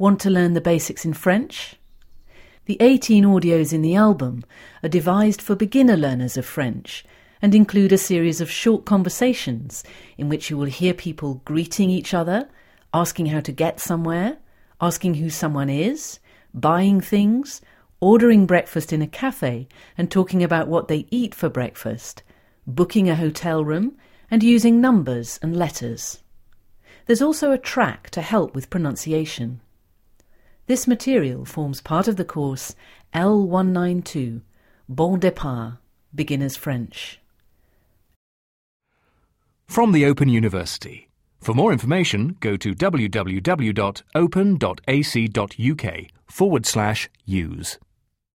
Want to learn the basics in French? The 18 audios in the album are devised for beginner learners of French and include a series of short conversations in which you will hear people greeting each other, asking how to get somewhere, asking who someone is, buying things, ordering breakfast in a cafe and talking about what they eat for breakfast, booking a hotel room, and using numbers and letters. There's also a track to help with pronunciation. This material forms part of the course L192 Bon Départ Beginner's French. From the Open University. For more information, go to www.open.ac.uk forward slash use.